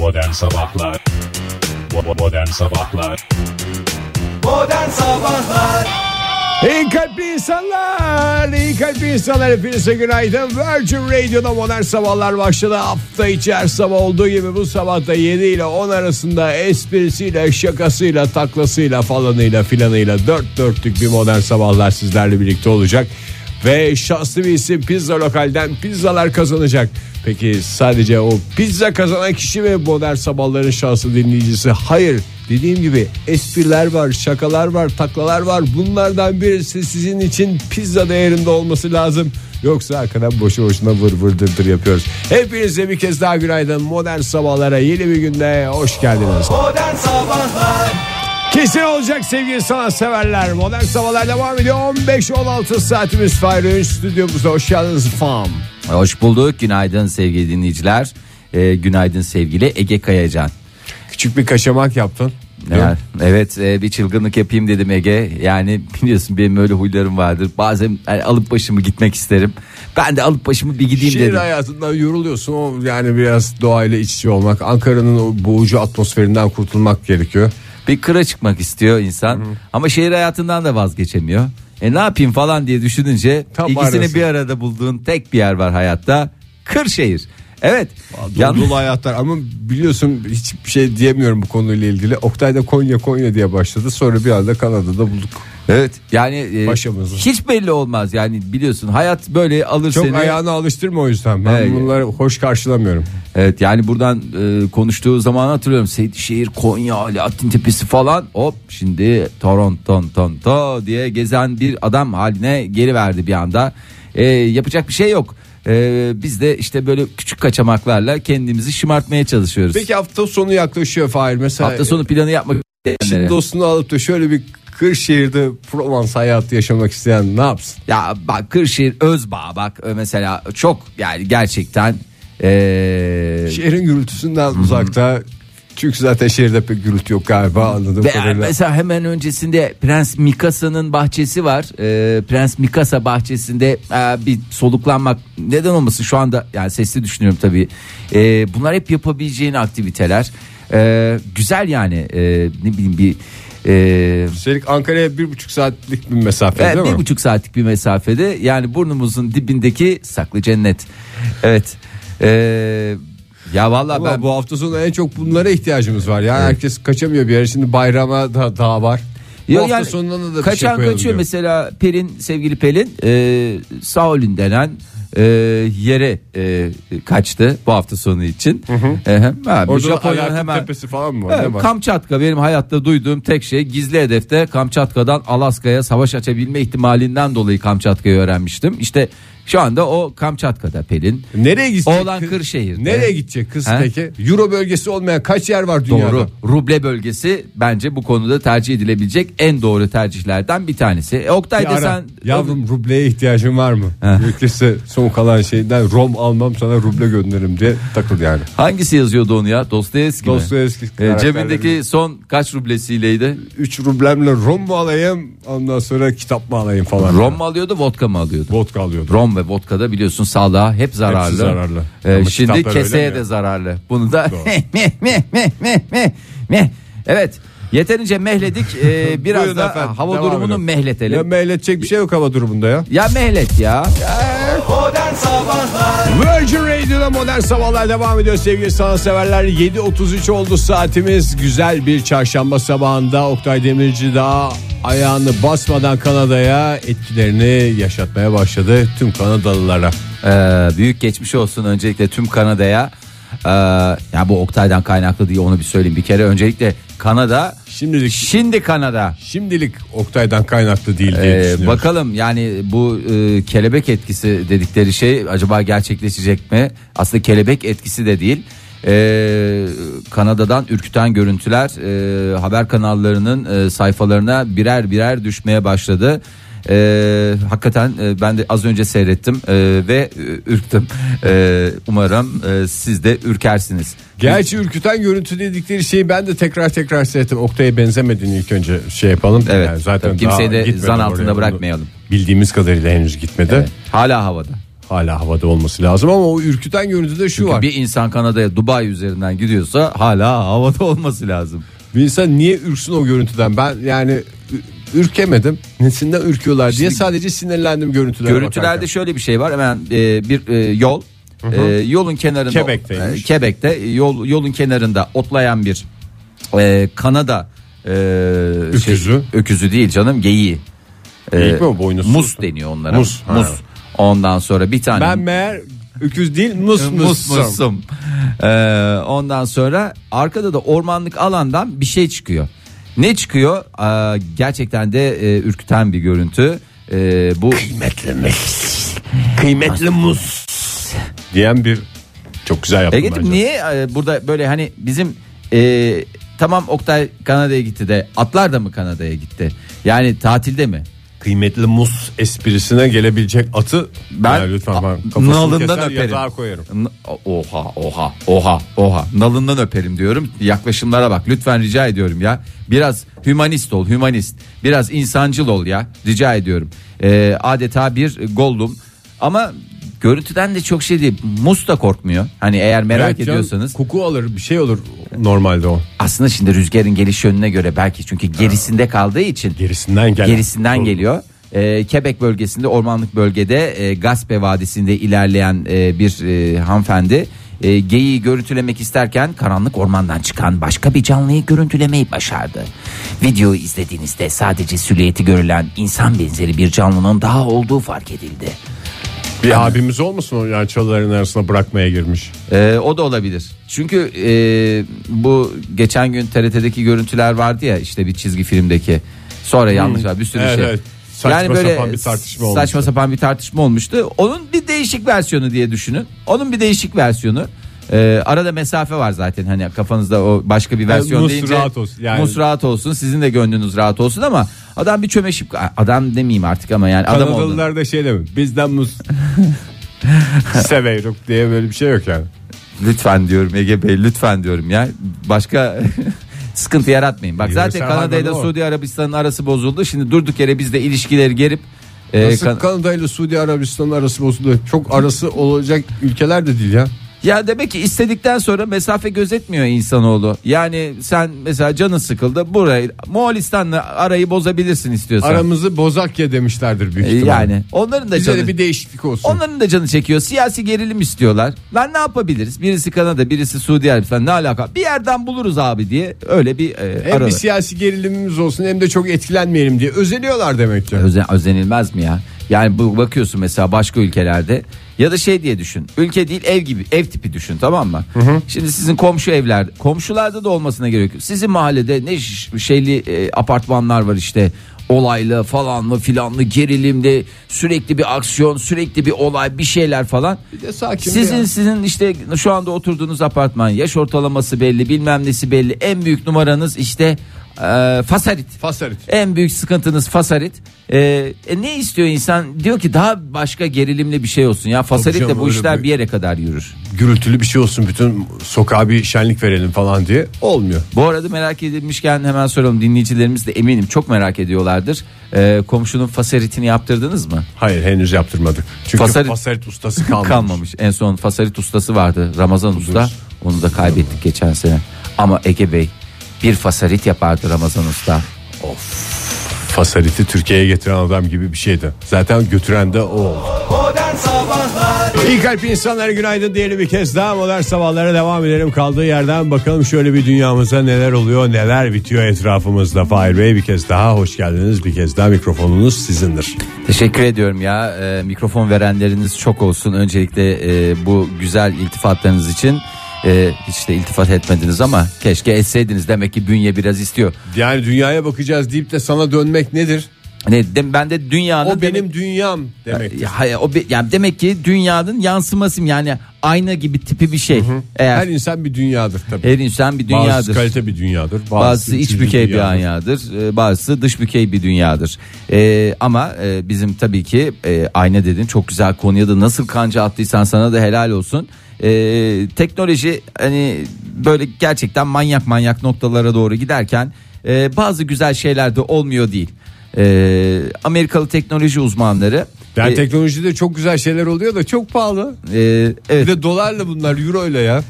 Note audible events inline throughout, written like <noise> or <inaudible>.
Modern Sabahlar Modern Sabahlar Modern Sabahlar İyi kalpli insanlar, iyi kalpli insanlar hepinize günaydın. Virgin Radio'da modern sabahlar başladı. Hafta içi her sabah olduğu gibi bu sabahta 7 ile 10 arasında esprisiyle, şakasıyla, taklasıyla falanıyla filanıyla dört dörtlük bir modern sabahlar sizlerle birlikte olacak. Ve şanslı bir isim pizza lokalden pizzalar kazanacak. Peki sadece o pizza kazanan kişi mi modern sabahların şanslı dinleyicisi? Hayır. Dediğim gibi espriler var, şakalar var, taklalar var. Bunlardan birisi sizin için pizza değerinde olması lazım. Yoksa arkadan boşu boşuna vır vır dır dır yapıyoruz. Hepinize bir kez daha günaydın. Modern sabahlara yeni bir günde hoş geldiniz. Modern Sabahlar Kesin olacak sevgili sanatseverler. Modern sabahlar devam ediyor. 15-16 saatimiz Fahri stüdyomuzda. Hoş geldiniz fam. Hoş bulduk. Günaydın sevgili dinleyiciler. Ee, günaydın sevgili Ege Kayacan. Küçük bir kaşamak yaptın. Ya, evet e, bir çılgınlık yapayım dedim Ege. Yani <laughs> biliyorsun benim öyle huylarım vardır. Bazen yani alıp başımı gitmek isterim. Ben de alıp başımı bir gideyim Şehir dedim. hayatından yoruluyorsun. O yani biraz doğayla iç içe olmak. Ankara'nın o boğucu atmosferinden kurtulmak gerekiyor. Bir kıra çıkmak istiyor insan. Ama şehir hayatından da vazgeçemiyor. E ne yapayım falan diye düşününce Tam ikisini arası. bir arada bulduğun tek bir yer var hayatta. Kırşehir. Evet. Dolu dolu hayatlar ama biliyorsun hiçbir şey diyemiyorum bu konuyla ilgili. Oktay'da Konya Konya diye başladı. Sonra bir anda Kanada'da bulduk. Evet. Yani e, Başımızı. hiç belli olmaz. Yani biliyorsun hayat böyle alır Çok seni. ayağını alıştırma o yüzden. Ben Evet. bunları hoş karşılamıyorum. Evet yani buradan e, konuştuğu zaman hatırlıyorum Seydişehir, Konya, Alaaddin Tepesi falan hop şimdi Toronto Toronto diye gezen bir adam haline geri verdi bir anda. E, yapacak bir şey yok. E, biz de işte böyle küçük kaçamaklarla kendimizi şımartmaya çalışıyoruz. Peki hafta sonu yaklaşıyor Fahir. Mesela Hafta sonu planı yapmak isteyenlere. dostunu alıp da şöyle bir Kırşehir'de Provence hayatı yaşamak isteyen ne yapsın? Ya bak Kırşehir, Özbağ bak e, mesela çok yani gerçekten e, Şehrin gürültüsünden uzakta. Çünkü zaten şehirde pek gürültü yok galiba anladığım Ve kadarıyla. mesela hemen öncesinde Prens Mikasa'nın bahçesi var. Ee, Prens Mikasa bahçesinde e, bir soluklanmak neden olmasın şu anda yani sesli düşünüyorum tabii. Ee, bunlar hep yapabileceğin aktiviteler. Ee, güzel yani e, ne bileyim bir e, Üstelik Ankara'ya bir buçuk saatlik bir mesafe evet, değil bir mi? buçuk saatlik bir mesafede yani burnumuzun dibindeki saklı cennet. Evet. Ee, ya vallahi Ama ben bu hafta sonu en çok bunlara ihtiyacımız var. Yani herkes kaçamıyor bir yere. Şimdi bayrama da daha var. Bu Yo, hafta yani sonuna da bir kaçan şey kaçıyor diyorum. mesela Pelin sevgili Pelin e, Saul'ün denen e, yere e, kaçtı bu hafta sonu için. E, hem, ha, bir Orada Alaaddin hemen Tepesi falan mı var? Ne var? Kamçatka benim hayatta duyduğum tek şey gizli hedefte Kamçatka'dan Alaska'ya savaş açabilme ihtimalinden dolayı Kamçatka'yı öğrenmiştim. İşte şu anda o Kamçatka'da Pelin. Nereye gidecek? Oğlan kız? Kırşehir'de. Nereye gidecek kız He? peki? Euro bölgesi olmayan kaç yer var dünyada? Doğru. Ruble bölgesi bence bu konuda tercih edilebilecek en doğru tercihlerden bir tanesi. E, Oktay Bir da ara, sen Yavrum rubleye ihtiyacın var mı? Gerekirse son kalan şeyden rom almam sana ruble gönderirim diye takıl yani. Hangisi yazıyordu onu ya? Dostoyevski mi? Dostoyevski E, cebindeki son kaç rublesiyleydi? 3 rublemle rom mu alayım ondan sonra kitap mı alayım falan. Rom mu alıyordu, vodka mı alıyordu? Vodka alıyordu. Rom ve vodka da biliyorsun sağlığa hep zararlı. Hepsi zararlı. E, Ama şimdi keseye de zararlı. Bunu da <laughs> meh meh meh meh meh meh. Evet. Yeterince mehledik. E, biraz Buyurun da efendim, hava durumunu edelim. mehletelim. Ya Ya, meyletecek bir şey yok hava durumunda ya. mehlet ya. Modern Sabahlar Virgin Radio'da modern sabahlar devam ediyor sevgili sanatseverler. 7.33 oldu saatimiz. Güzel bir çarşamba sabahında Oktay Demirci daha ayağını basmadan Kanada'ya etkilerini yaşatmaya başladı tüm Kanadalılara. Ee, büyük geçmiş olsun öncelikle tüm Kanada'ya. Ee, ya bu Oktay'dan kaynaklı diye onu bir söyleyeyim. Bir kere öncelikle Kanada. Şimdilik Şimdi Kanada. şimdilik Oktay'dan kaynaklı değil diye Ee, düşünüyorum. bakalım yani bu e, kelebek etkisi dedikleri şey acaba gerçekleşecek mi? Aslında kelebek etkisi de değil. Ee, Kanada'dan ürküten görüntüler e, haber kanallarının e, sayfalarına birer birer düşmeye başladı. Ee, hakikaten e, ben de az önce seyrettim e, ve e, ürktüm. E, umarım e, siz de ürkersiniz. Gerçi ürküten görüntü dedikleri şeyi ben de tekrar tekrar seyrettim. Oktay'a benzemediğini ilk önce şey yapalım. Evet, Yani zaten kimseyi de zan altında bırakmayalım. Bildiğimiz kadarıyla henüz gitmedi. Evet, hala havada. hala havada olması lazım ama o ürküten görüntüde şu Çünkü var. bir insan Kanada'ya Dubai üzerinden gidiyorsa hala havada <laughs> olması lazım. Bir insan niye ürksün o görüntüden? Ben yani ürkemedim. Nesinden ürküyorlar diye sadece sinirlendim görüntülere Görüntülerde bakarken. şöyle bir şey var. Hemen e, bir e, yol. E, yolun kenarında Quebec'teymiş. e, Quebec'te yol yolun kenarında otlayan bir e, Kanada e, Öküzü. öküzü değil canım geyiği. E, Geyik mi o boynuzsuz? Mus deniyor onlara. Mus, ha. Mus. Ondan sonra bir tane Ben meğer öküz değil mus mus mus. musum. E, ondan sonra arkada da ormanlık alandan bir şey çıkıyor. Ne çıkıyor? Aa, gerçekten de e, ürküten bir görüntü. E, bu Kıymetli mus. Kıymetli mus. Diyen bir çok güzel yaptım Ege'cim bence. niye e, burada böyle hani bizim e, tamam Oktay Kanada'ya gitti de atlar da mı Kanada'ya gitti? Yani tatilde mi? Kıymetli mus esprisine gelebilecek atı Ben Ya lütfen ben kafasını nalından keser öperim. yatağa koyarım. Oha oha oha oha nalından öperim diyorum. Yaklaşımlara bak lütfen rica ediyorum ya. Biraz hümanist ol hümanist. Biraz insancıl ol ya rica ediyorum. E, adeta bir goldum ama görüntüden de çok şey değil. Mus da korkmuyor. Hani eğer merak Evet canım, ediyorsanız. koku alır bir şey olur normalde o. Aslında şimdi rüzgarın geliş yönüne göre belki çünkü gerisinde kaldığı için Gerisinden gelen. gerisinden geliyor. Ee, Quebec bölgesinde ormanlık bölgede e, Gaspe Vadisi'nde ilerleyen e, bir e, hanımefendi e, geyiği görüntülemek isterken karanlık ormandan çıkan başka bir canlıyı görüntülemeyi başardı. Videoyu izlediğinizde sadece silüeti görülen insan benzeri bir canlının daha olduğu fark edildi. Bir abimiz olmasın o yani çalıların arasına bırakmaya girmiş. Ee, o da olabilir. Çünkü e, bu geçen gün TRT'deki görüntüler vardı ya işte bir çizgi filmdeki. Sonra yanlış var bir sürü Hmm. Evet, şey. evet. Saçma sapan bir tartışma olmuştu. Saçma sapan bir tartışma olmuştu. Onun bir değişik versiyonu diye düşünün. Onun bir değişik versiyonu. Ee, arada mesafe var zaten hani kafanızda o başka bir versiyon mus deyince rahat olsun. Yani- mus rahat olsun sizin de gönlünüz rahat olsun ama adam bir çömeşip adam demeyeyim artık ama yani adam oldu. Kanadalılar da şey demiyor. Bizden muz <laughs> seveyruk diye böyle bir şey yok yani. Lütfen diyorum Ege Bey lütfen diyorum ya. Başka <laughs> sıkıntı yaratmayın. Bak Yürüsen zaten Kanada ile. Suudi Arabistan'ın arası bozuldu. Şimdi durduk yere biz de ilişkileri gerip e, Nasıl kan- Kanada ile Suudi Arabistan'ın arası bozuldu. Çok arası olacak ülkeler de değil ya. Ya demek ki istedikten sonra mesafe gözetmiyor insanoğlu. Yani sen mesela canın sıkıldı burayı Moğolistan'la arayı bozabilirsin istiyorsan. Aramızı bozak ya demişlerdir büyük E, ihtimalle. yani onların da Bize canı de bir değişiklik olsun. Onların da canı çekiyor. Siyasi gerilim istiyorlar. Lan ne yapabiliriz? Birisi Kanada, birisi Suudi Arabistan. Ne alaka? Bir yerden buluruz abi diye öyle bir e, hem aralı. bir siyasi gerilimimiz olsun hem de çok etkilenmeyelim diye özeniyorlar demek ki. Özen, özenilmez mi ya? Yani bu bakıyorsun mesela başka ülkelerde ya da şey diye düşün. Ülke değil ev gibi ev tipi düşün tamam mı? Şimdi sizin komşu evler komşularda da olmasına gerek yok. Sizin mahallede ne şeyli e, apartmanlar var işte olaylı falanlı filanlı gerilimli sürekli bir aksiyon sürekli bir olay bir şeyler falan. Bir de sakin Sizin ya. sizin işte şu anda oturduğunuz apartman yaş ortalaması belli bilmem nesi belli en büyük numaranız işte e, fasarit. Fasarit. En büyük sıkıntınız fasarit. Ee, e, ne istiyor insan? Diyor ki daha başka gerilimli bir şey olsun. Ya fasaritle canım, bu işler bir- bir yere kadar yürür. Gürültülü bir şey olsun bütün sokağa bir şenlik verelim falan diye olmuyor. Bu arada merak edilmişken hemen soralım. Dinleyicilerimiz de eminim çok merak ediyorlardır. Ee, komşunun fasaritini yaptırdınız mı? Hayır henüz yaptırmadık. Çünkü Fasarit- fasarit, ustası kalmamış. Kalmamış. En son fasarit ustası vardı. Ramazan Usta. Onu da kaybettik geçen sene. Ama Ege Bey bir fasarit yapardı Ramazan Usta. Fasariti Türkiye'ye getiren adam gibi bir şeydi. Zaten götüren de o oldu. İyi kalp insanlara günaydın diyelim bir kez daha modern sabahlara devam edelim kaldığı yerden bakalım şöyle bir dünyamıza neler oluyor neler bitiyor etrafımızda Fahir Bey bir kez daha hoş geldiniz bir kez daha mikrofonunuz sizindir. Teşekkür ediyorum ya. Ee, mikrofon verenleriniz çok olsun. Öncelikle e, bu güzel iltifatlarınız için. E, hiç de iltifat etmediniz ama keşke etseydiniz. Demek ki bünye biraz istiyor. Yani dünyaya bakacağız deyip de sana dönmek nedir? Hani de, ben de dünyanın O benim demek, dünyam demek. Hayır, o be- yani demek ki dünyanın yansımasıyım yani ayna gibi tipi bir şey. Eğer Her insan bir dünyadır tabii. her insan bir Bazısı dünyadır. kalite bir dünyadır. Bazısı iç üçüncü bükey bir dünyadır. dünyadır, e, bazısı dış bükey bir dünyadır. E, ama e, bizim tabii ki e, ayna dedin çok güzel konuya da nasıl kanca attıysan sana da helal olsun. E, teknoloji hani böyle gerçekten manyak manyak noktalara doğru giderken e, bazı güzel şeyler de olmuyor değil. E, Amerikalı teknoloji uzmanları Yani E, teknolojide çok güzel şeyler oluyor da çok pahalı. e, evet. Bir de dolarla bunlar euro ile ya.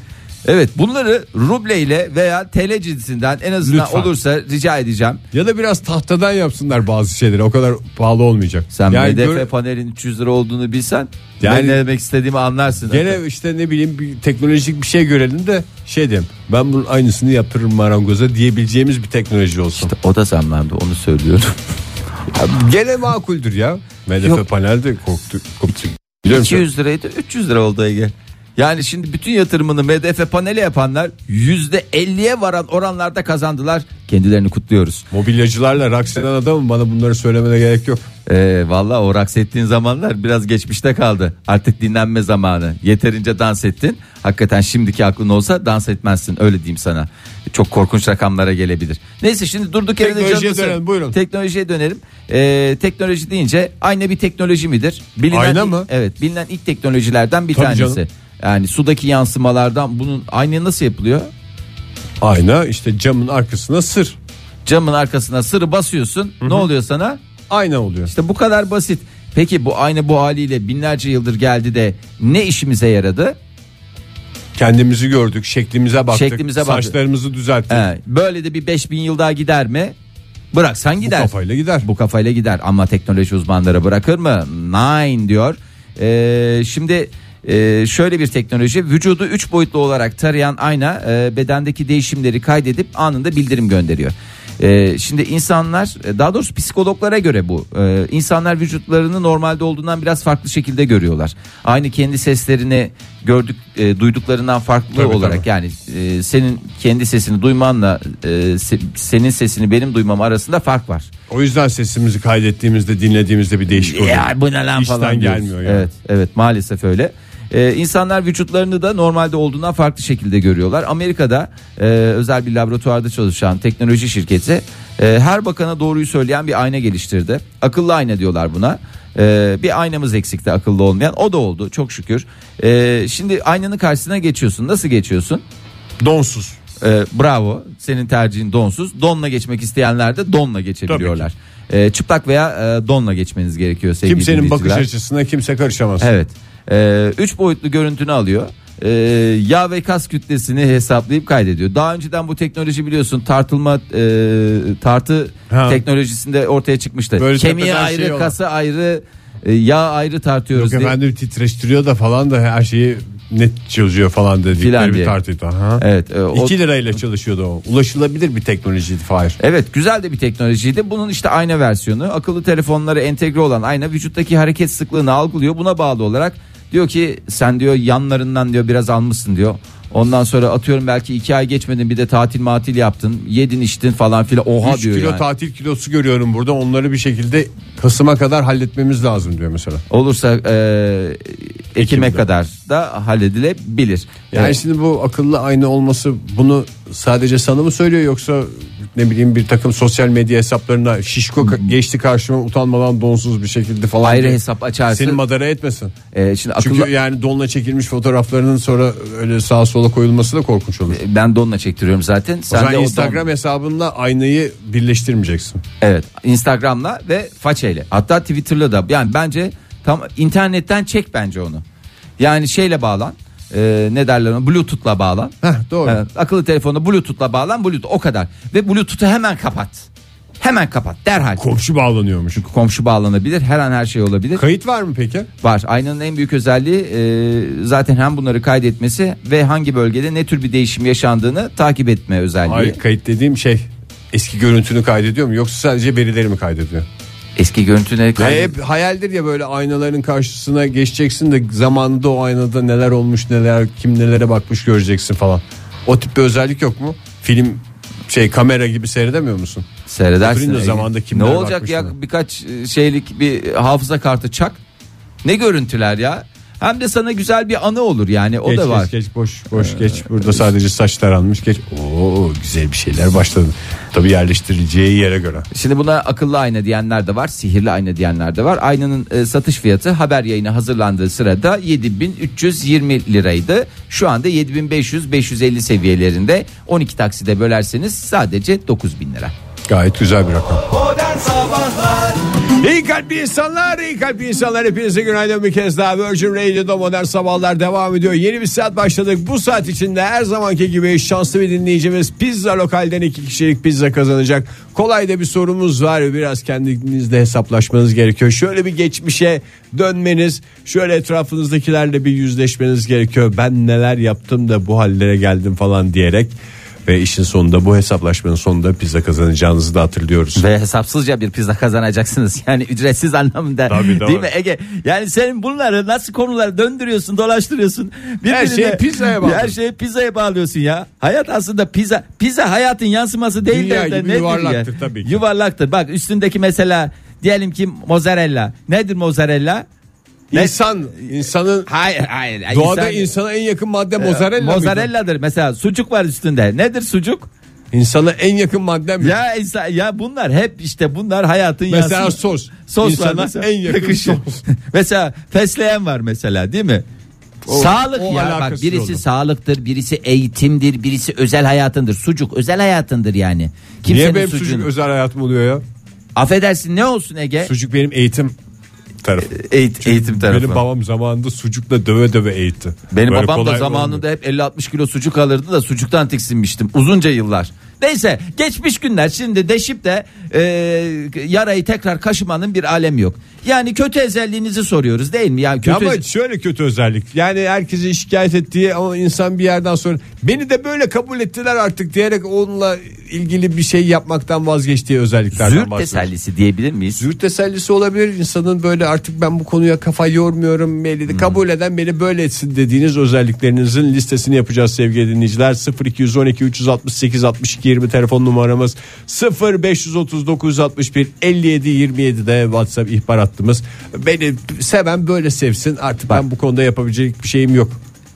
Evet bunları ruble ile veya TL cinsinden en azından Lütfen. olursa rica edeceğim. Ya da biraz tahtadan yapsınlar bazı şeyleri. O kadar pahalı olmayacak. Sen yani MDF gör- panelin 300 lira olduğunu bilsen Yani- ben ne demek istediğimi anlarsın. Gene işte ne bileyim bir teknolojik bir şey görelim de şey diyeyim. Ben bunun aynısını yaptırırım marangoza diyebileceğimiz bir teknoloji olsun. İşte o da zamlandı onu söylüyorum. <laughs> Gene makuldür ya. MDF Yok. panel de korktu. korktu. Biliyorum 200 liraydı 300 lira oldu Ege. Yani şimdi bütün yatırımını MDF paneli yapanlar %50'ye varan oranlarda kazandılar. Kendilerini kutluyoruz. Mobilyacılarla raks eden adamım bana bunları söylemene gerek yok. Ee, Valla o raks ettiğin zamanlar biraz geçmişte kaldı. Artık dinlenme zamanı. Yeterince dans ettin. Hakikaten şimdiki aklın olsa dans etmezsin öyle diyeyim sana. Çok korkunç rakamlara gelebilir. Neyse şimdi durduk yere de Teknolojiye canınızı- dönelim, buyurun. Teknolojiye dönelim. Ee, teknoloji deyince ayna bir teknoloji midir? Bilinen Ayna ilk- mı? Evet bilinen ilk teknolojilerden bir Tabii tanesi. canım. Yani sudaki yansımalardan bunun ayna nasıl yapılıyor? Ayna işte camın arkasına sır. Camın arkasına sırı basıyorsun. Ne oluyor sana? Ayna oluyor. İşte bu kadar basit. Peki bu aynı bu haliyle binlerce yıldır geldi de ne işimize yaradı? Kendimizi gördük, şeklimize baktık, Şeklimize baktık. saçlarımızı düzelttik. He, böyle de bir 5000 yıl daha gider mi? Bıraksan Bu gider. kafayla gider. Bu kafayla gider ama teknoloji uzmanları bırakır mı? Nine diyor. Ee, şimdi e, şöyle bir teknoloji vücudu 3 boyutlu olarak tarayan ayna e, bedendeki değişimleri kaydedip anında bildirim gönderiyor. Ee, şimdi insanlar e, daha doğrusu psikologlara göre bu Ee, insanlar vücutlarını normalde olduğundan biraz farklı şekilde görüyorlar. Aynı kendi seslerini gördük e, duyduklarından farklı Tabii, olarak tabii. yani e, senin kendi sesini duymanla e, se- senin sesini benim duymam arasında fark var. O yüzden sesimizi kaydettiğimizde, dinlediğimizde bir değişik oluyor. Ya bu ne lan İşten falan gelmiyor yani. Evet, evet maalesef öyle. Ee, insanlar vücutlarını da normalde olduğundan farklı şekilde görüyorlar. Amerika'da e, özel bir laboratuvarda çalışan teknoloji şirketi e, her bakana doğruyu söyleyen bir ayna geliştirdi. Akıllı ayna diyorlar buna. E, bir aynamız eksikti akıllı olmayan. O da oldu çok şükür. E, şimdi aynanın karşısına geçiyorsun. Nasıl geçiyorsun? Donsuz. E, bravo. Senin tercihin donsuz. Donla geçmek isteyenler de donla geçebiliyorlar. E, çıplak veya e, donla geçmeniz gerekiyor sevgili Kimsenin bakış dinleyiciler. açısına kimse karışamaz. Evet. Ee, üç boyutlu görüntünü alıyor. Ee, yağ ve kas kütlesini hesaplayıp kaydediyor. Daha önceden bu teknoloji biliyorsun tartılma e, tartı Ha. teknolojisinde ortaya çıkmıştı. Böyle Kemiği tepeden ayrı, şey olan. kası ayrı, e, yağ ayrı tartıyoruz Yok diye. efendim titreştiriyor da falan da her şeyi net çözüyor falan dedikleri Filan bir diye. tartıydı. Aha. Evet, e, o- 2 lirayla çalışıyordu o. Ulaşılabilir bir teknolojiydi Fahir. Evet güzel de bir teknolojiydi. Bunun işte ayna versiyonu akıllı telefonlara entegre olan ayna vücuttaki hareket sıklığını algılıyor. Buna bağlı olarak diyor ki sen diyor yanlarından diyor biraz almışsın diyor. Ondan sonra atıyorum belki iki ay geçmedin bir de tatil matil yaptın yedin içtin falan filan oha 3 diyor kilo yani. tatil kilosu görüyorum burada. Onları bir şekilde Kasım'a kadar halletmemiz lazım diyor mesela. Olursa e, Ekim'e Ekim'de. kadar da halledilebilir. Yani E, şimdi bu akıllı ayna olması bunu sadece sana mı söylüyor yoksa ne bileyim bir takım sosyal medya hesaplarına şişko ka- geçti karşıma utanmadan donsuz bir şekilde falan ayrı diye hesap açarsın. seni madara etmesin. E, şimdi akıllı Çünkü yani donla çekilmiş fotoğraflarının sonra öyle sağa sola koyulması da korkunç olur. ben donla çektiriyorum zaten. O Sen zaman de o don- Instagram hesabınla aynayı birleştirmeyeceksin. Evet Instagram'la ve façeyle hatta Twitter'la da yani bence tam internetten çek bence onu. Yani şeyle bağlan e, ne derler ona Bluetooth'la bağlan. Heh, doğru. Evet, akıllı telefonda Bluetooth'la bağlan Bluetooth o kadar ve Bluetooth'u hemen kapat. Hemen kapat derhal. Komşu bağlanıyormuş. Komşu bağlanabilir her an her şey olabilir. Kayıt var mı peki? Var. Aynanın en büyük özelliği e, zaten hem bunları kaydetmesi ve hangi bölgede ne tür bir değişim yaşandığını takip etme özelliği. Hayır kayıt dediğim şey eski görüntünü kaydediyor mu yoksa sadece verileri mi kaydediyor? Eski görüntüne kaydet- hep hayaldir ya böyle aynaların karşısına geçeceksin de zamanında o aynada neler olmuş neler kim nelere bakmış göreceksin falan. O tip bir özellik yok mu? Film şey kamera gibi seyredemiyor musun? Seyredersin. Oturayım da zamanda ne olacak ya birkaç e, şeylik bir hafıza kartı çak. Ne görüntüler ya. Hem de sana güzel bir anı olur yani o geç, da var. Geç geç boş boş geç. Burada sadece saç taranmış geç. Oo güzel bir şeyler başladı. Tabii yerleştirileceği yere göre. Şimdi buna akıllı ayna diyenler de var, sihirli ayna diyenler de var. Aynanın e, satış fiyatı haber yayını hazırlandığı sırada 7320 liraydı. Şu anda 7500-550 seviyelerinde 12 takside bölerseniz sadece 9000 lira. Gayet güzel bir rakam. Modern Sabahlar İyi kalpli insanlar, iyi kalpli insanlar hepinize günaydın bir kez daha Virgin Radio'da modern sabahlar devam ediyor. Yeni bir saat başladık. Bu saat içinde her zamanki gibi şanslı bir dinleyicimiz pizza lokalden iki kişilik pizza kazanacak. Kolay da bir sorumuz var. Biraz kendinizde hesaplaşmanız gerekiyor. Şöyle bir geçmişe dönmeniz, şöyle etrafınızdakilerle bir yüzleşmeniz gerekiyor. Ben neler yaptım da bu hallere geldim falan diyerek. Ve işin sonunda bu hesaplaşmanın sonunda pizza kazanacağınızı da hatırlıyoruz. Ve hesapsızca bir pizza kazanacaksınız. <laughs> Yani ücretsiz anlamında. Tabii, doğru. Değil mi Ege? Yani senin bunları nasıl konuları döndürüyorsun, dolaştırıyorsun. Her Birbirine- şeyi pizzaya bağlıyorsun. Her şeyi pizzaya bağlıyorsun ya. Hayat aslında pizza. Pizza hayatın yansıması değil Dünya de, gibi yuvarlaktır ya? tabii ki. Yuvarlaktır. Bak üstündeki mesela diyelim ki mozzarella. Nedir mozzarella? İnsan, insanın Hayır hayır. doğada İnsan- insana en yakın madde mozzarella mıydı? Mozzarelladır. Mesela sucuk var üstünde. Nedir sucuk? İnsana en yakın madde mi? Ya insan, ya bunlar hep işte bunlar hayatın Mesela yansıması. sos. Sos İnsana var mesela. en yakın Yakışır. sos. <laughs> mesela fesleğen var mesela değil mi? Sağlık o ya bak alakasız birisi oldu. sağlıktır, birisi eğitimdir, birisi özel hayatındır. Sucuk özel hayatındır yani. Kimsenin Niye benim sucuğunu- sucuk özel hayatım oluyor ya? Affedersin ne olsun Ege? Sucuk benim eğitim tarafı. Eğit- eğitim tarafı. Benim babam zamanında sucukla döve döve eğitti. Benim Böyle babam da zamanında olmuyor. hep 50-60 kilo sucuk alırdı da sucuktan tiksinmiştim uzunca yıllar. Neyse geçmiş günler şimdi deşip de e, yarayı tekrar kaşımanın bir alemi yok. Yani kötü özelliğinizi soruyoruz değil mi? Yani kötü Ama şöyle kötü özellik. Yani herkesi şikayet ettiği ama insan bir yerden sonra beni de böyle kabul ettiler artık diyerek onunla ilgili bir şey yapmaktan vazgeçtiği özelliklerden zür bahsediyoruz. tesellisi diyebilir miyiz? Züğürt tesellisi olabilir insanın böyle artık ben bu konuya kafa yormuyorum beni Hmm. de kabul eden beni böyle etsin dediğiniz özelliklerinizin listesini yapacağız sevgili dinleyiciler 0212 368 62 20 telefon numaramız 0 539 61 57 27 de WhatsApp ihbar hattımız beni seven böyle sevsin artık ben bu konuda yapabilecek bir şeyim yok.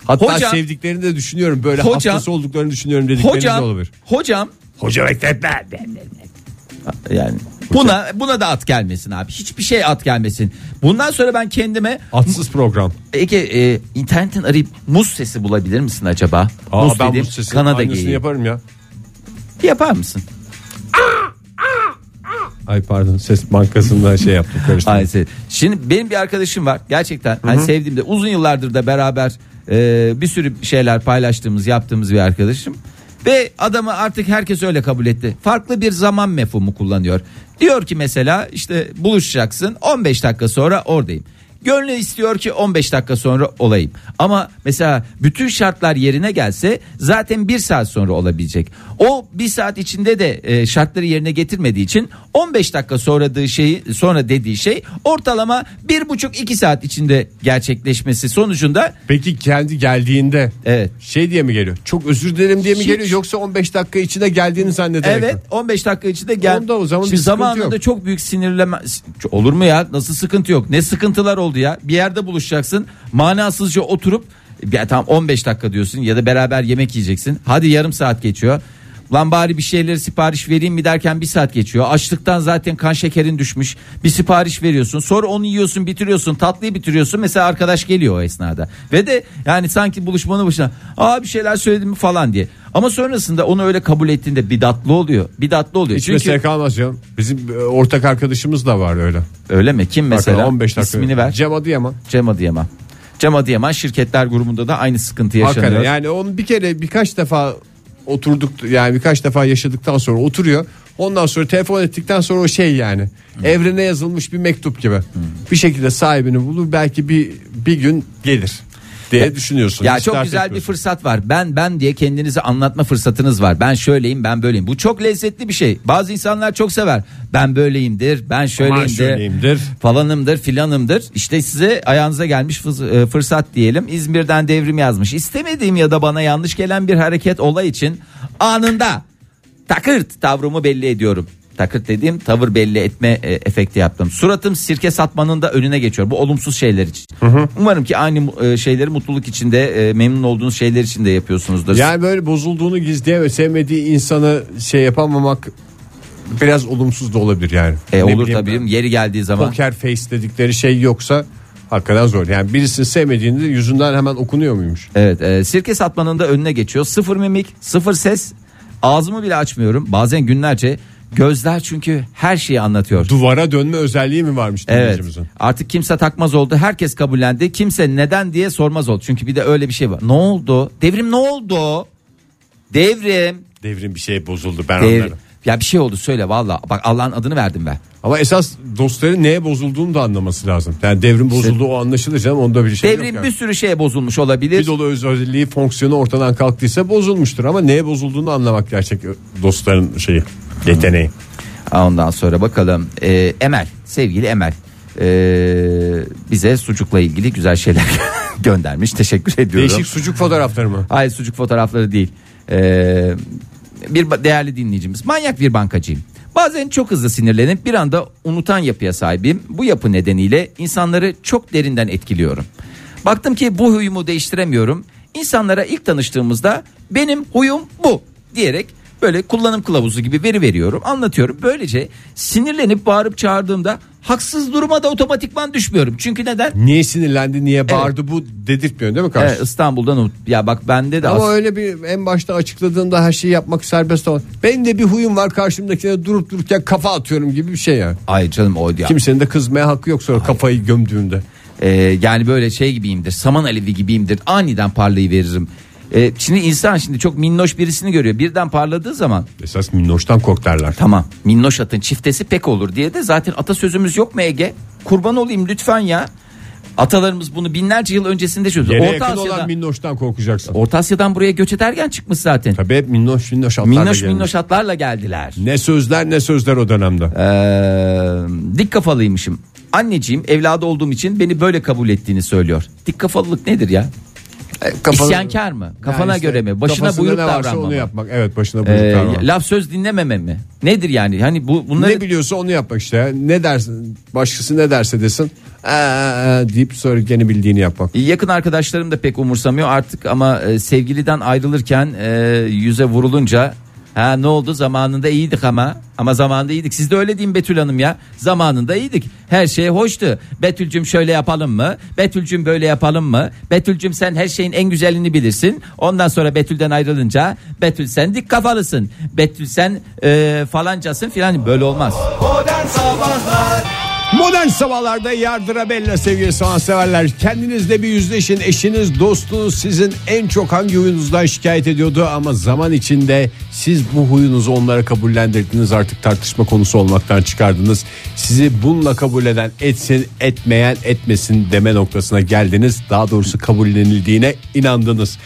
Hatta Hocam- sevdiklerini de düşünüyorum böyle Hocam- hastası olduklarını düşünüyorum dedikleriniz de Hocam, olabilir. hocam Hoca mektepler. yani buna buna da at gelmesin abi. Hiçbir şey at gelmesin. Bundan sonra ben kendime Atsız program. Ege e, internetten arayıp muz sesi bulabilir misin acaba? Aa, muz ben dediğim bu sesini Kanada geyiği. yaparım ya. Yapar mısın? Ay pardon ses bankasında şey yaptım karıştırdım. Ay, se- Şimdi benim bir arkadaşım var gerçekten hani sevdiğimde uzun yıllardır da beraber e, bir sürü şeyler paylaştığımız yaptığımız bir arkadaşım ve adamı artık herkes öyle kabul etti. Farklı bir zaman mefhumu kullanıyor. Diyor ki mesela işte buluşacaksın 15 dakika sonra oradayım. Gönlü istiyor ki 15 dakika sonra olayım. Ama mesela bütün şartlar yerine gelse zaten bir saat sonra olabilecek. O bir saat içinde de e, şartları yerine getirmediği için 15 dakika sonra şeyi sonra dediği şey ortalama bir buçuk iki saat içinde gerçekleşmesi sonucunda Peki kendi geldiğinde Evet. şey diye mi geliyor? Çok özür dilerim diye mi Hiç. geliyor yoksa 15 dakika içinde geldiğini zannederek Evet mi? 15 dakika içinde gel. Onda o zaman Şimdi zamanında yok. çok büyük sinirleme olur mu ya? Nasıl sıkıntı yok? Ne sıkıntılar oldu ya? Bir yerde buluşacaksın. Manasızca oturup ya tam 15 dakika diyorsun ya da beraber yemek yiyeceksin. Hadi yarım saat geçiyor. Lan bari bir şeyleri sipariş vereyim mi derken bir saat geçiyor. Açlıktan zaten kan şekerin düşmüş. Bir sipariş veriyorsun. Sonra onu yiyorsun, bitiriyorsun. Tatlıyı bitiriyorsun. Mesela arkadaş geliyor o esnada. Ve de yani sanki buluşmanın başına aa bir şeyler söyledim mi falan diye. Ama sonrasında onu öyle kabul ettiğinde bidatlı oluyor. Bidatlı oluyor. Hiç Çünkü mesele kalmaz canım. Bizim e, ortak arkadaşımız da var öyle. öyle mi? Kim mesela? Mesela 15 dakika. İsmini ver. Cem Adıyaman. Cem Adıyaman. Cem Adıyaman şirketler grubunda da aynı sıkıntı yaşanıyor. Hakikaten yani onu bir kere birkaç defa oturduk yani birkaç defa yaşadıktan sonra oturuyor. Ondan sonra telefon ettikten sonra o şey yani evrene yazılmış bir mektup gibi. Bir şekilde sahibini bulur belki bir bir gün gelir diye düşünüyorsun. Ya çok güzel bir fırsat var. Ben ben diye kendinizi anlatma fırsatınız var. Ben şöyleyim, ben böyleyim. Bu çok lezzetli bir şey. Bazı insanlar çok sever. Ben böyleyimdir, ben şöyleyimdir, şöyleyimdir. falanımdır, filanımdır. İşte size ayağınıza gelmiş e, fırsat diyelim. İzmir'den devrim yazmış. İstemediğim ya da bana yanlış gelen bir hareket olay için anında takırt tavrımı belli ediyorum. Takırt dediğim tavır belli etme e, efekti yaptım. Suratım sirke satmanın da önüne geçiyor. Bu olumsuz şeyler için. Umarım ki aynı e, şeyleri mutluluk içinde e, memnun olduğunuz şeyler için de yapıyorsunuzdur. Yani böyle bozulduğunu gizleyen ve sevmediği insanı şey yapamamak biraz olumsuz da olabilir yani. E, Ne olur tabii ben, yeri geldiği zaman. Poker face dedikleri şey yoksa hakikaten zor. Yani birisini sevmediğinde yüzünden hemen okunuyor muymuş? Evet e, sirke satmanın da önüne geçiyor. Sıfır mimik sıfır ses ağzımı bile açmıyorum. Bazen günlerce Gözler çünkü her şeyi anlatıyor. Duvara dönme özelliği mi varmış Evet. dinleyicimizin? Artık kimse takmaz oldu. Herkes kabullendi. Kimse neden diye sormaz oldu. Çünkü bir de öyle bir şey var. Ne oldu? Devrim ne oldu? Devrim. Devrin bir şey bozuldu ben Devrim. anlarım. Ya bir şey oldu söyle valla. Bak Allah'ın adını verdim ben. Ama esas dostların neye bozulduğunu da anlaması lazım. Yani devrin bozulduğu o anlaşılır canım onda bir şey yok. Devrim yani. bir sürü şeye bozulmuş olabilir. Bir dolu özelliği fonksiyonu ortadan kalktıysa bozulmuştur ama neye bozulduğunu anlamak gerçek dostların şeyi yeteneği. Ondan sonra bakalım Ee, Emel sevgili Emel ee, bize sucukla ilgili güzel şeyler <laughs> göndermiş teşekkür ediyorum. Değişik sucuk fotoğrafları mı? Hayır sucuk fotoğrafları değil. Ee, bir değerli dinleyicimiz manyak bir bankacıyım. Bazen çok hızlı sinirlenip bir anda unutan yapıya sahibim. Bu yapı nedeniyle insanları çok derinden etkiliyorum. Baktım ki bu huyumu değiştiremiyorum. İnsanlara ilk tanıştığımızda benim huyum bu diyerek böyle kullanım kılavuzu gibi veri veriyorum anlatıyorum. Böylece sinirlenip bağırıp çağırdığımda haksız duruma da otomatikman düşmüyorum. Çünkü neden? Niye sinirlendi niye bağırdı bu dedirtmiyor değil mi karşı? Evet, İstanbul'dan ya bak bende de Ama öyle bir en başta açıkladığında her şeyi yapmak serbest olan. Benim de bir huyum var karşımdakine durup dururken kafa atıyorum gibi bir şey yani. Ay canım o ya. Kimsenin de kızmaya hakkı yok sonra kafayı gömdüğünde. Ee, yani böyle şey gibiyimdir. Saman alevi gibiyimdir. Aniden parlayıveririm. Ee, şimdi insan şimdi çok minnoş birisini görüyor. Birden parladığı zaman Esas minnoştan kork derler. tamam minnoş atın çiftesi pek olur diye de zaten atasözümüz yok mu Ege? Kurban olayım lütfen ya. Atalarımız bunu binlerce yıl öncesinde çözdü. Yere Orta yakın olan Asya'da, minnoştan korkacaksın. Orta Asya'dan buraya göç ederken çıkmış zaten. Tabii hep minnoş minnoş atlarla Minnoş gelmiş. minnoş atlarla geldiler. Ne sözler ne sözler o dönemde. Ee, dik kafalıymışım. Anneciğim evladı olduğum için beni böyle kabul ettiğini söylüyor. Dik kafalılık nedir ya? Kafanı- İsyankar mı? Kafana Yani işte göre mi? Başına buyruk davranma onu mı? yapmak. Evet başına buyruk Ee, davranmak. laf söz dinlememe mi? Nedir yani? Hani bu bunları Ne biliyorsa onu yapmak işte. Ne dersin başkası ne derse desin. Ee, ee, deyip sonra gene bildiğini yapmak. yakın arkadaşlarım da pek umursamıyor artık ama e, sevgiliden ayrılırken e, yüze vurulunca ha ne oldu zamanında iyiydik ama ama zamanında iyiydik. Siz de öyle deyin Betül Hanım ya. Zamanında iyiydik. Her şey hoştu. Betülcüm şöyle yapalım mı? Betülcüm böyle yapalım mı? Betülcüm sen her şeyin en güzelini bilirsin. Ondan sonra Betül'den ayrılınca Betül sen dik kafalısın. Betül sen e, falancasın filan böyle olmaz. Modern Sabahlar Modern sabahlarda yardıra bella sevgili sanatseverler. Kendinizle bir yüzleşin. Eşiniz, dostunuz sizin en çok hangi huyunuzdan şikayet ediyordu ama zaman içinde siz bu huyunuzu onlara kabullendirdiniz. Artık tartışma konusu olmaktan çıkardınız. Sizi bununla kabul eden etsin, etmeyen etmesin deme noktasına geldiniz. Daha doğrusu kabullenildiğine inandınız.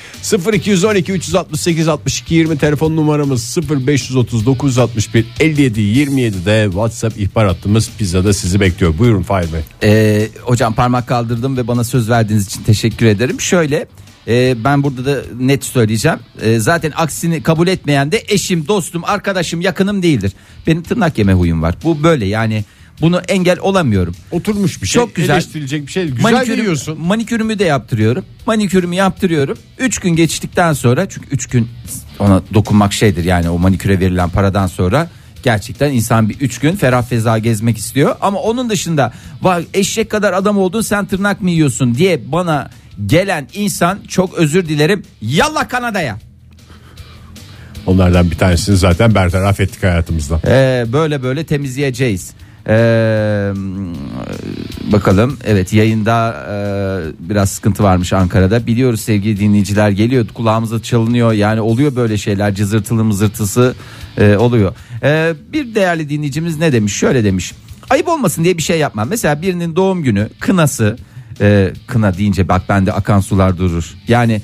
0212 368 62 20 telefon numaramız 0539 61 57 27 de WhatsApp ihbar hattımız pizzada sizi bekliyor. Buyurun Fahir Bey. Ee, hocam parmak kaldırdım ve bana söz verdiğiniz için teşekkür ederim. Şöyle e, ben burada da net söyleyeceğim. E, zaten aksini kabul etmeyen de eşim, dostum, arkadaşım, yakınım değildir. Benim tırnak yeme huyum var. Bu böyle yani bunu engel olamıyorum. Oturmuş bir şey. Çok güzel. Eleştirilecek bir şey. Güzel Manikürüm- yiyorsun. Manikürümü de yaptırıyorum. Manikürümü yaptırıyorum. 3 gün geçtikten sonra çünkü 3 gün ona dokunmak şeydir yani o maniküre verilen paradan sonra gerçekten insan bir 3 gün ferah feza gezmek istiyor. Ama onun dışında var eşek kadar adam oldun sen tırnak mı yiyorsun diye bana gelen insan çok özür dilerim. Yallah Kanada'ya. Onlardan bir tanesini zaten bertaraf ettik hayatımızda. Ee, böyle böyle temizleyeceğiz. Ee, bakalım. Evet yayında e, biraz sıkıntı varmış Ankara'da. Biliyoruz sevgili dinleyiciler geliyor kulağımıza çalınıyor. Yani oluyor böyle şeyler cızırtılı mızırtısı e, oluyor. Ee, bir değerli dinleyicimiz ne demiş? Şöyle demiş. Ayıp olmasın diye bir şey yapmam. Mesela birinin doğum günü kınası e, kına deyince bak bende akan sular durur. Yani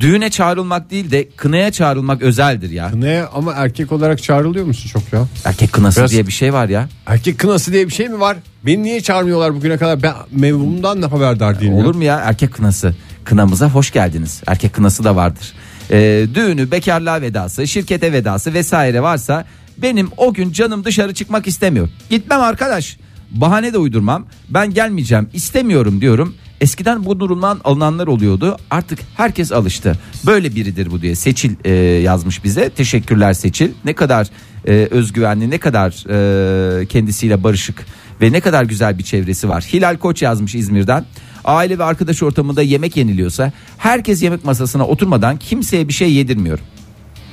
düğüne çağrılmak değil de kınaya çağrılmak özeldir ya Ne ama erkek olarak çağrılıyor musun çok ya? erkek kınası Biraz- diye bir şey var ya Erkek kınası diye bir şey mi var? Beni niye çağırmıyorlar bugüne kadar? Ben mevhumdan da haberdar değilim. Olur mu ya erkek kınası? Kınamıza hoş geldiniz. Erkek kınası da vardır. Ee, düğünü, bekarlığa vedası, şirkete vedası vesaire varsa benim o gün canım dışarı çıkmak istemiyor. Gitmem arkadaş. Bahane de uydurmam. Ben gelmeyeceğim, istemiyorum diyorum. Eskiden bu durumdan alınanlar oluyordu. Artık herkes alıştı. Böyle biridir bu diye Seçil e, yazmış bize. Teşekkürler Seçil. Ne kadar e, özgüvenli, ne kadar e, kendisiyle barışık ve ne kadar güzel bir çevresi var. Hilal Koç yazmış İzmir'den. Aile ve arkadaş ortamında yemek yeniliyorsa herkes yemek masasına oturmadan kimseye bir şey yedirmiyor.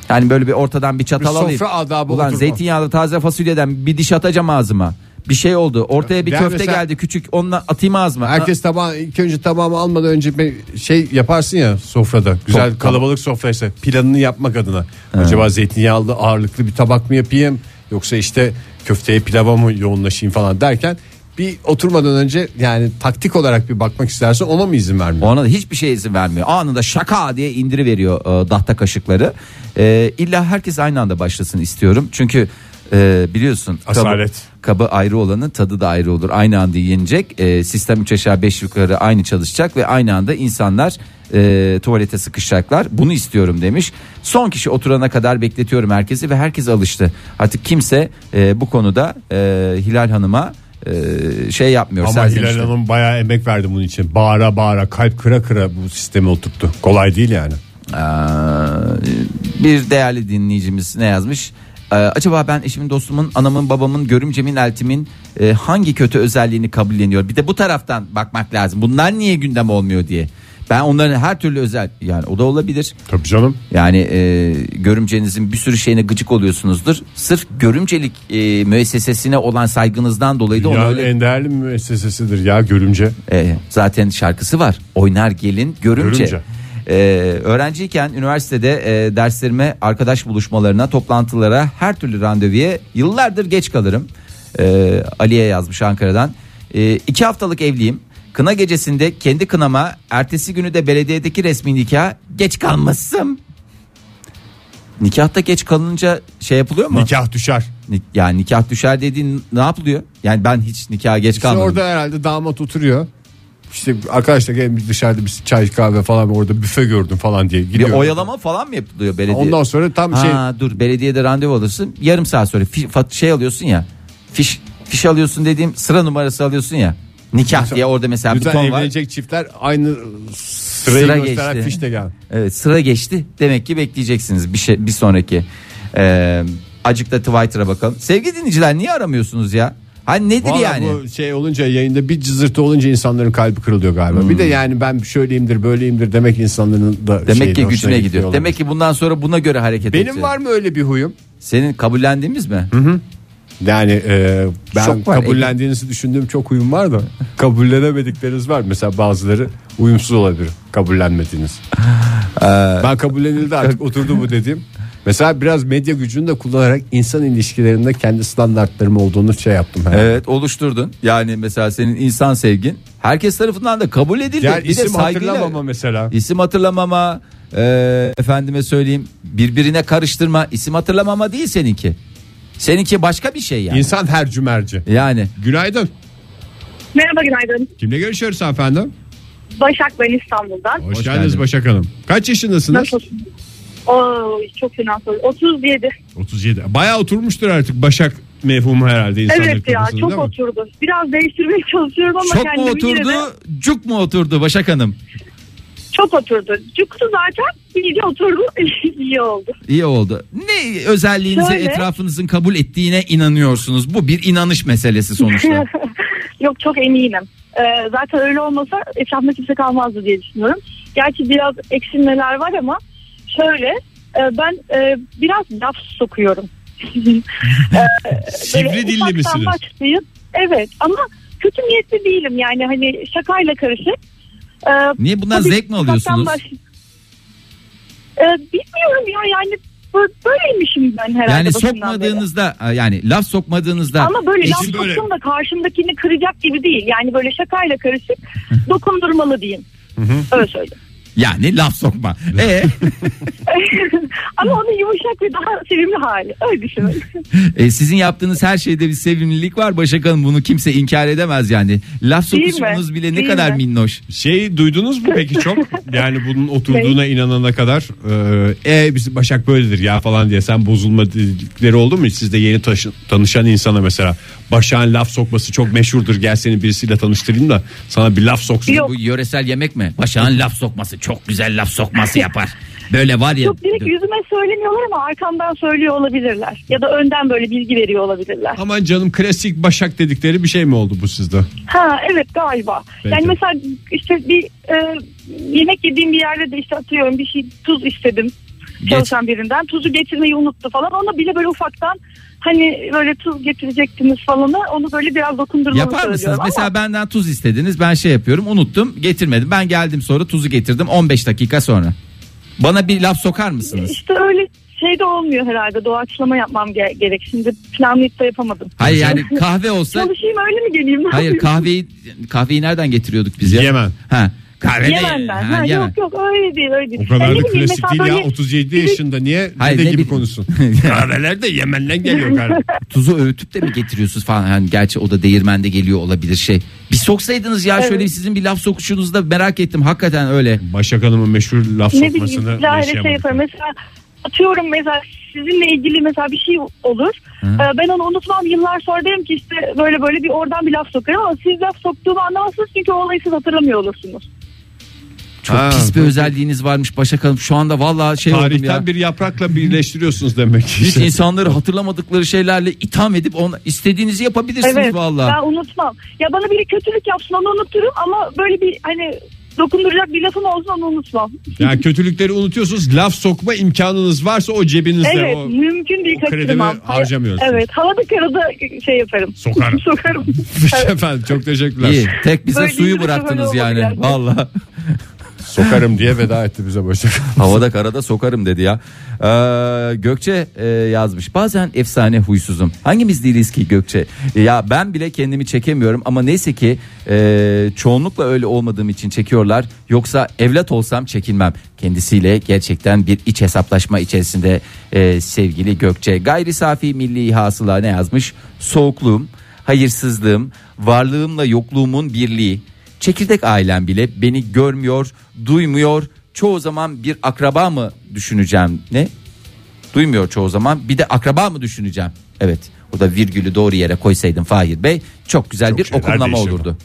Yani böyle bir ortadan bir çatal Bir alayım. sofra adabı Ulan oturma. zeytinyağlı taze fasulyeden bir diş atacağım ağzıma. Bir şey oldu. Ortaya bir Ben köfte mesela- geldi küçük. Onunla atayım ağzıma. Herkes tabağı ilk önce tabağımı almadan önce bir şey yaparsın ya sofrada. Güzel Çok- kalabalık sofraysa planını yapmak adına. Acaba zeytinyağlı ağırlıklı bir tabak mı yapayım yoksa işte köfteye pilava mı yoğunlaşayım falan derken bir oturmadan önce yani taktik olarak bir bakmak istersen ona mı izin vermiyor? Ona da hiçbir şey izin vermiyor. Anında şaka diye indiri veriyor e, dahta kaşıkları. E, illa herkes aynı anda başlasın istiyorum. Çünkü e, biliyorsun kabı, Asalet. kabı ayrı olanın tadı da ayrı olur. Aynı anda yenecek. E, sistem 3 aşağı 5 yukarı aynı çalışacak ve aynı anda insanlar e, tuvalete sıkışacaklar. Bunu istiyorum demiş. Son kişi oturana kadar bekletiyorum herkesi ve herkes alıştı. Artık kimse e, bu konuda e, Hilal Hanım'a e, şey yapmıyor. Ama. Hilal Hanım bayağı emek verdi bunun için. Bağıra bağıra kalp kıra kıra bu sistemi oturttu. Kolay değil yani. Ee, bir değerli dinleyicimiz ne yazmış? Ee, acaba ben eşimin, dostumun, anamın, babamın, görümcemin, eltimin e, hangi kötü özelliğini kabulleniyor? Bir de bu taraftan bakmak lazım. Bunlar niye gündem olmuyor diye. Ben onların her türlü özel yani o da olabilir. Tabii canım. Yani e, görümcenizin bir sürü şeyine gıcık oluyorsunuzdur. Sırf görümcelik e, müessesesine olan saygınızdan dolayı da Ya öyle en değerli müessesesidir ya görümce. e, zaten şarkısı var. Oynar gelin görümce. Görümce. E, öğrenciyken üniversitede e, derslerime, arkadaş buluşmalarına, toplantılara, her türlü randevuya yıllardır geç kalırım. E, Ali'ye yazmış Ankara'dan. E, iki haftalık evliyim. Kına gecesinde kendi kınama, ertesi günü de belediyedeki resmi nikah geç kalmışsın. Nikahta geç kalınca şey yapılıyor mu? Nikah düşer. Ni- Yani nikah düşer dediğin ne yapılıyor? Yani ben hiç nikaha geç İşte kalmadım. orada herhalde damat oturuyor. İşte arkadaşlar gelin biz dışarıda bir çay kahve falan orada büfe gördüm falan diye Bir gidiyor. oyalama falan mı yapılıyor belediye? Ondan sonra tam şey Ha dur belediyede randevu alırsın. Yarım saat sonra fi- fa- şey alıyorsun ya. Fiş fiş alıyorsun dediğim sıra numarası alıyorsun ya. Nikah diye orada mesela lütfen buton var. evlenecek çiftler aynı sırayı Sıra gösteren geçti. fişte gel. Evet sıra geçti. Demek ki bekleyeceksiniz bir şey bir sonraki. Ee, acık da Twitter'a bakalım. Sevgili dinleyiciler niye aramıyorsunuz ya? Hani nedir Vallahi yani? bu şey olunca yayında bir cızırtı olunca insanların kalbi kırılıyor galiba. Bir de yani ben şöyleyimdir böyleyimdir demek insanların da Hmm. Demek şeyine, ki gücüne gidiyor. olabilir. Demek ki bundan sonra buna göre hareket benim edeceğiz. var mı öyle bir huyum? Senin kabullendiğimiz mi? Yani e, ben Çok var, kabullendiğinizi düşündüğüm çok huyum var da kabullenemedikleriniz var. Mesela bazıları uyumsuz olabilir kabullenmediğiniz. <laughs> Ee, ben kabullenildi artık oturdu bu dediğim. Mesela biraz medya gücünü de kullanarak insan ilişkilerinde kendi standartlarım olduğunu şey yaptım. herhalde. Evet oluşturdun. Yani mesela senin insan sevgin herkes tarafından da kabul edildi. Yani bir de isim saygıyla. hatırlamama mesela. İsim hatırlamama, e, efendime söyleyeyim birbirine karıştırma. isim hatırlamama değil seninki. Seninki başka bir şey yani. İnsan her cümerci. Yani Günaydın. Merhaba günaydın. Kimle görüşüyoruz efendim? Başak ben İstanbul'dan. Hoş, Hoş geldiniz. Başak Hanım. Kaç yaşındasınız? Nasılsın? Oo, çok fena soru. 37. 37. Bayağı oturmuştur artık Başak mevhumu herhalde insanların evet ya kafasında çok değil mi? oturdu. Biraz değiştirmeye çalışıyorum ama çok mu kendimi yine oturdu, de cuk mu oturdu Başak Hanım? çok oturdu. Cuktu zaten iyice oturdu. <laughs> İyi oldu. İyi oldu. Ne özelliğinizi Şöyle. etrafınızın kabul ettiğine inanıyorsunuz? Bu bir inanış meselesi sonuçta. <laughs> Yok çok eminim. Ee, zaten öyle olmasa etrafımda kimse kalmazdı diye düşünüyorum. Gerçi biraz eksilmeler var ama şöyle e, ben e, biraz laf sokuyorum. Ee, <laughs> Sivri dilli misiniz? başlayıp- evet ama kötü niyetli değilim yani hani şakayla karışık. Niye bundan tabii zevk mi alıyorsunuz? baş- bilmiyorum ya yani bö- böyleymişim ben herhalde. Yani başından beri. sokmadığınızda yani laf sokmadığınızda Ama böyle laf böyle- soktum da karşımdakini kıracak gibi değil. Yani böyle şakayla karışık <laughs> dokundurmalı diyeyim. Öyle söyleyeyim. Yani laf sokma. E, <laughs> Ama onun yumuşak ve daha sevimli hali. Öyle düşünün. <laughs> e, sizin yaptığınız her şeyde bir sevimlilik var Başak Hanım bunu kimse inkar edemez yani. Laf Değil mi? sokuşunuz bile ne Değil kadar mi? minnoş. Şey duydunuz mu peki çok? Yani bunun oturduğuna inanana kadar e, e biz Başak böyledir ya falan diye sen bozulma dedikleri oldu mu? Sizde yeni taşı- tanışan insana mesela Başak'ın laf sokması çok meşhurdur. Gel seni birisiyle tanıştırayım da sana bir laf soksun. Yok. Bu yöresel yemek mi? Başak'ın laf sokması çok güzel laf sokması yapar. Böyle var ya. Çok direkt yüzüme söylemiyorlar ama arkamdan söylüyor olabilirler. Ya da önden böyle bilgi veriyor olabilirler. Aman canım klasik Başak dedikleri bir şey mi oldu bu sizde? Ha evet galiba. Peki. Yani mesela işte bir e, yemek yediğim bir yerde de işte atıyorum bir şey tuz istedim. çalışan birinden tuzu getirmeyi unuttu falan. Ona bile böyle ufaktan hani böyle tuz getirecektiniz falan onu böyle biraz dokundurmanı Yapar mısınız? söylüyorum Mesela ama benden tuz istediniz. Ben şey yapıyorum. Unuttum, getirmedim. Ben geldim sonra tuzu getirdim 15 dakika sonra. Bana bir laf sokar mısınız? işte öyle şey de olmuyor herhalde doğaçlama yapmam ge- gerek. Şimdi planlayıp da yapamadım. Hayır yani kahve olsa <laughs> Çalışayım öyle mi geleyim? Hayır kahveyi kahveyi nereden getiriyorduk biz ya? Yemen. Ha. Kahve Yemen'den. Ha, Ha, Yemen. yok yok öyle değil öyle değil. O kadar Yani da bileyim, klasik değil ya. böyle 37 yaşında niye Hayır, ne gibi bileyim. konuşsun? <laughs> Kahveler de Yemen'den geliyor <laughs> galiba. Tuzu öğütüp de mi getiriyorsunuz falan? Yani gerçi o da değirmende geliyor olabilir şey. Bir soksaydınız ya şöyle Evet. sizin bir laf sokuşunuzda merak ettim. Hakikaten öyle. Başak Hanım'ın meşhur laf ne bileyim sokmasını öyle şey. Mesela atıyorum mesela sizinle ilgili mesela bir şey olur. Ee, ben onu unutmam yıllar sonra derim ki işte böyle böyle bir oradan bir laf sokarım ama siz laf soktuğumu anlamazsınız çünkü o olayı siz hatırlamıyor olursunuz. Çok Ha, pis bir tabii. özelliğiniz varmış Başak Hanım. Şu anda vallahi şey oldum Tarihten ya. bir yaprakla birleştiriyorsunuz demek ki. Hiç insanları hatırlamadıkları şeylerle itham edip ona istediğinizi yapabilirsiniz Evet vallahi. ben unutmam. Ya bana biri kötülük yapsın onu unuturum ama böyle bir hani dokunduracak bir lafım olsun onu unutmam. Yani kötülükleri unutuyorsunuz. Laf sokma imkanınız varsa o cebinizde. Evet o... mümkün değil o kredimi kaçırmam. harcamıyorsunuz. Evet havada karada şey yaparım. Sokarım. <laughs> Sokarım. Peki efendim çok teşekkürler. İyi. Tek bize Böyle suyu İngilizce bıraktınız böyle yani. gerçekten. Vallahi. Sokarım diye veda etti bize Başak. <laughs> Havada karada sokarım dedi ya. Ee, Gökçe e, yazmış. Bazen efsane huysuzum. Hangimiz değiliz ki Gökçe? Ya ben bile kendimi çekemiyorum ama neyse ki e, çoğunlukla öyle olmadığım için çekiyorlar. Yoksa evlat olsam çekinmem. Kendisiyle gerçekten bir iç hesaplaşma içerisinde e, sevgili Gökçe. Gayri safi milli hasıla ne yazmış? Soğukluğum, hayırsızlığım, varlığımla yokluğumun birliği. Çekirdek ailem bile beni görmüyor, duymuyor. Çoğu zaman bir akraba mı düşüneceğim? Ne? Duymuyor çoğu zaman. Bir de akraba mı düşüneceğim? Evet. O da virgülü doğru yere koysaydım Fahir Bey çok güzel Çok bir şeyler okunlama değişirdi. olurdu.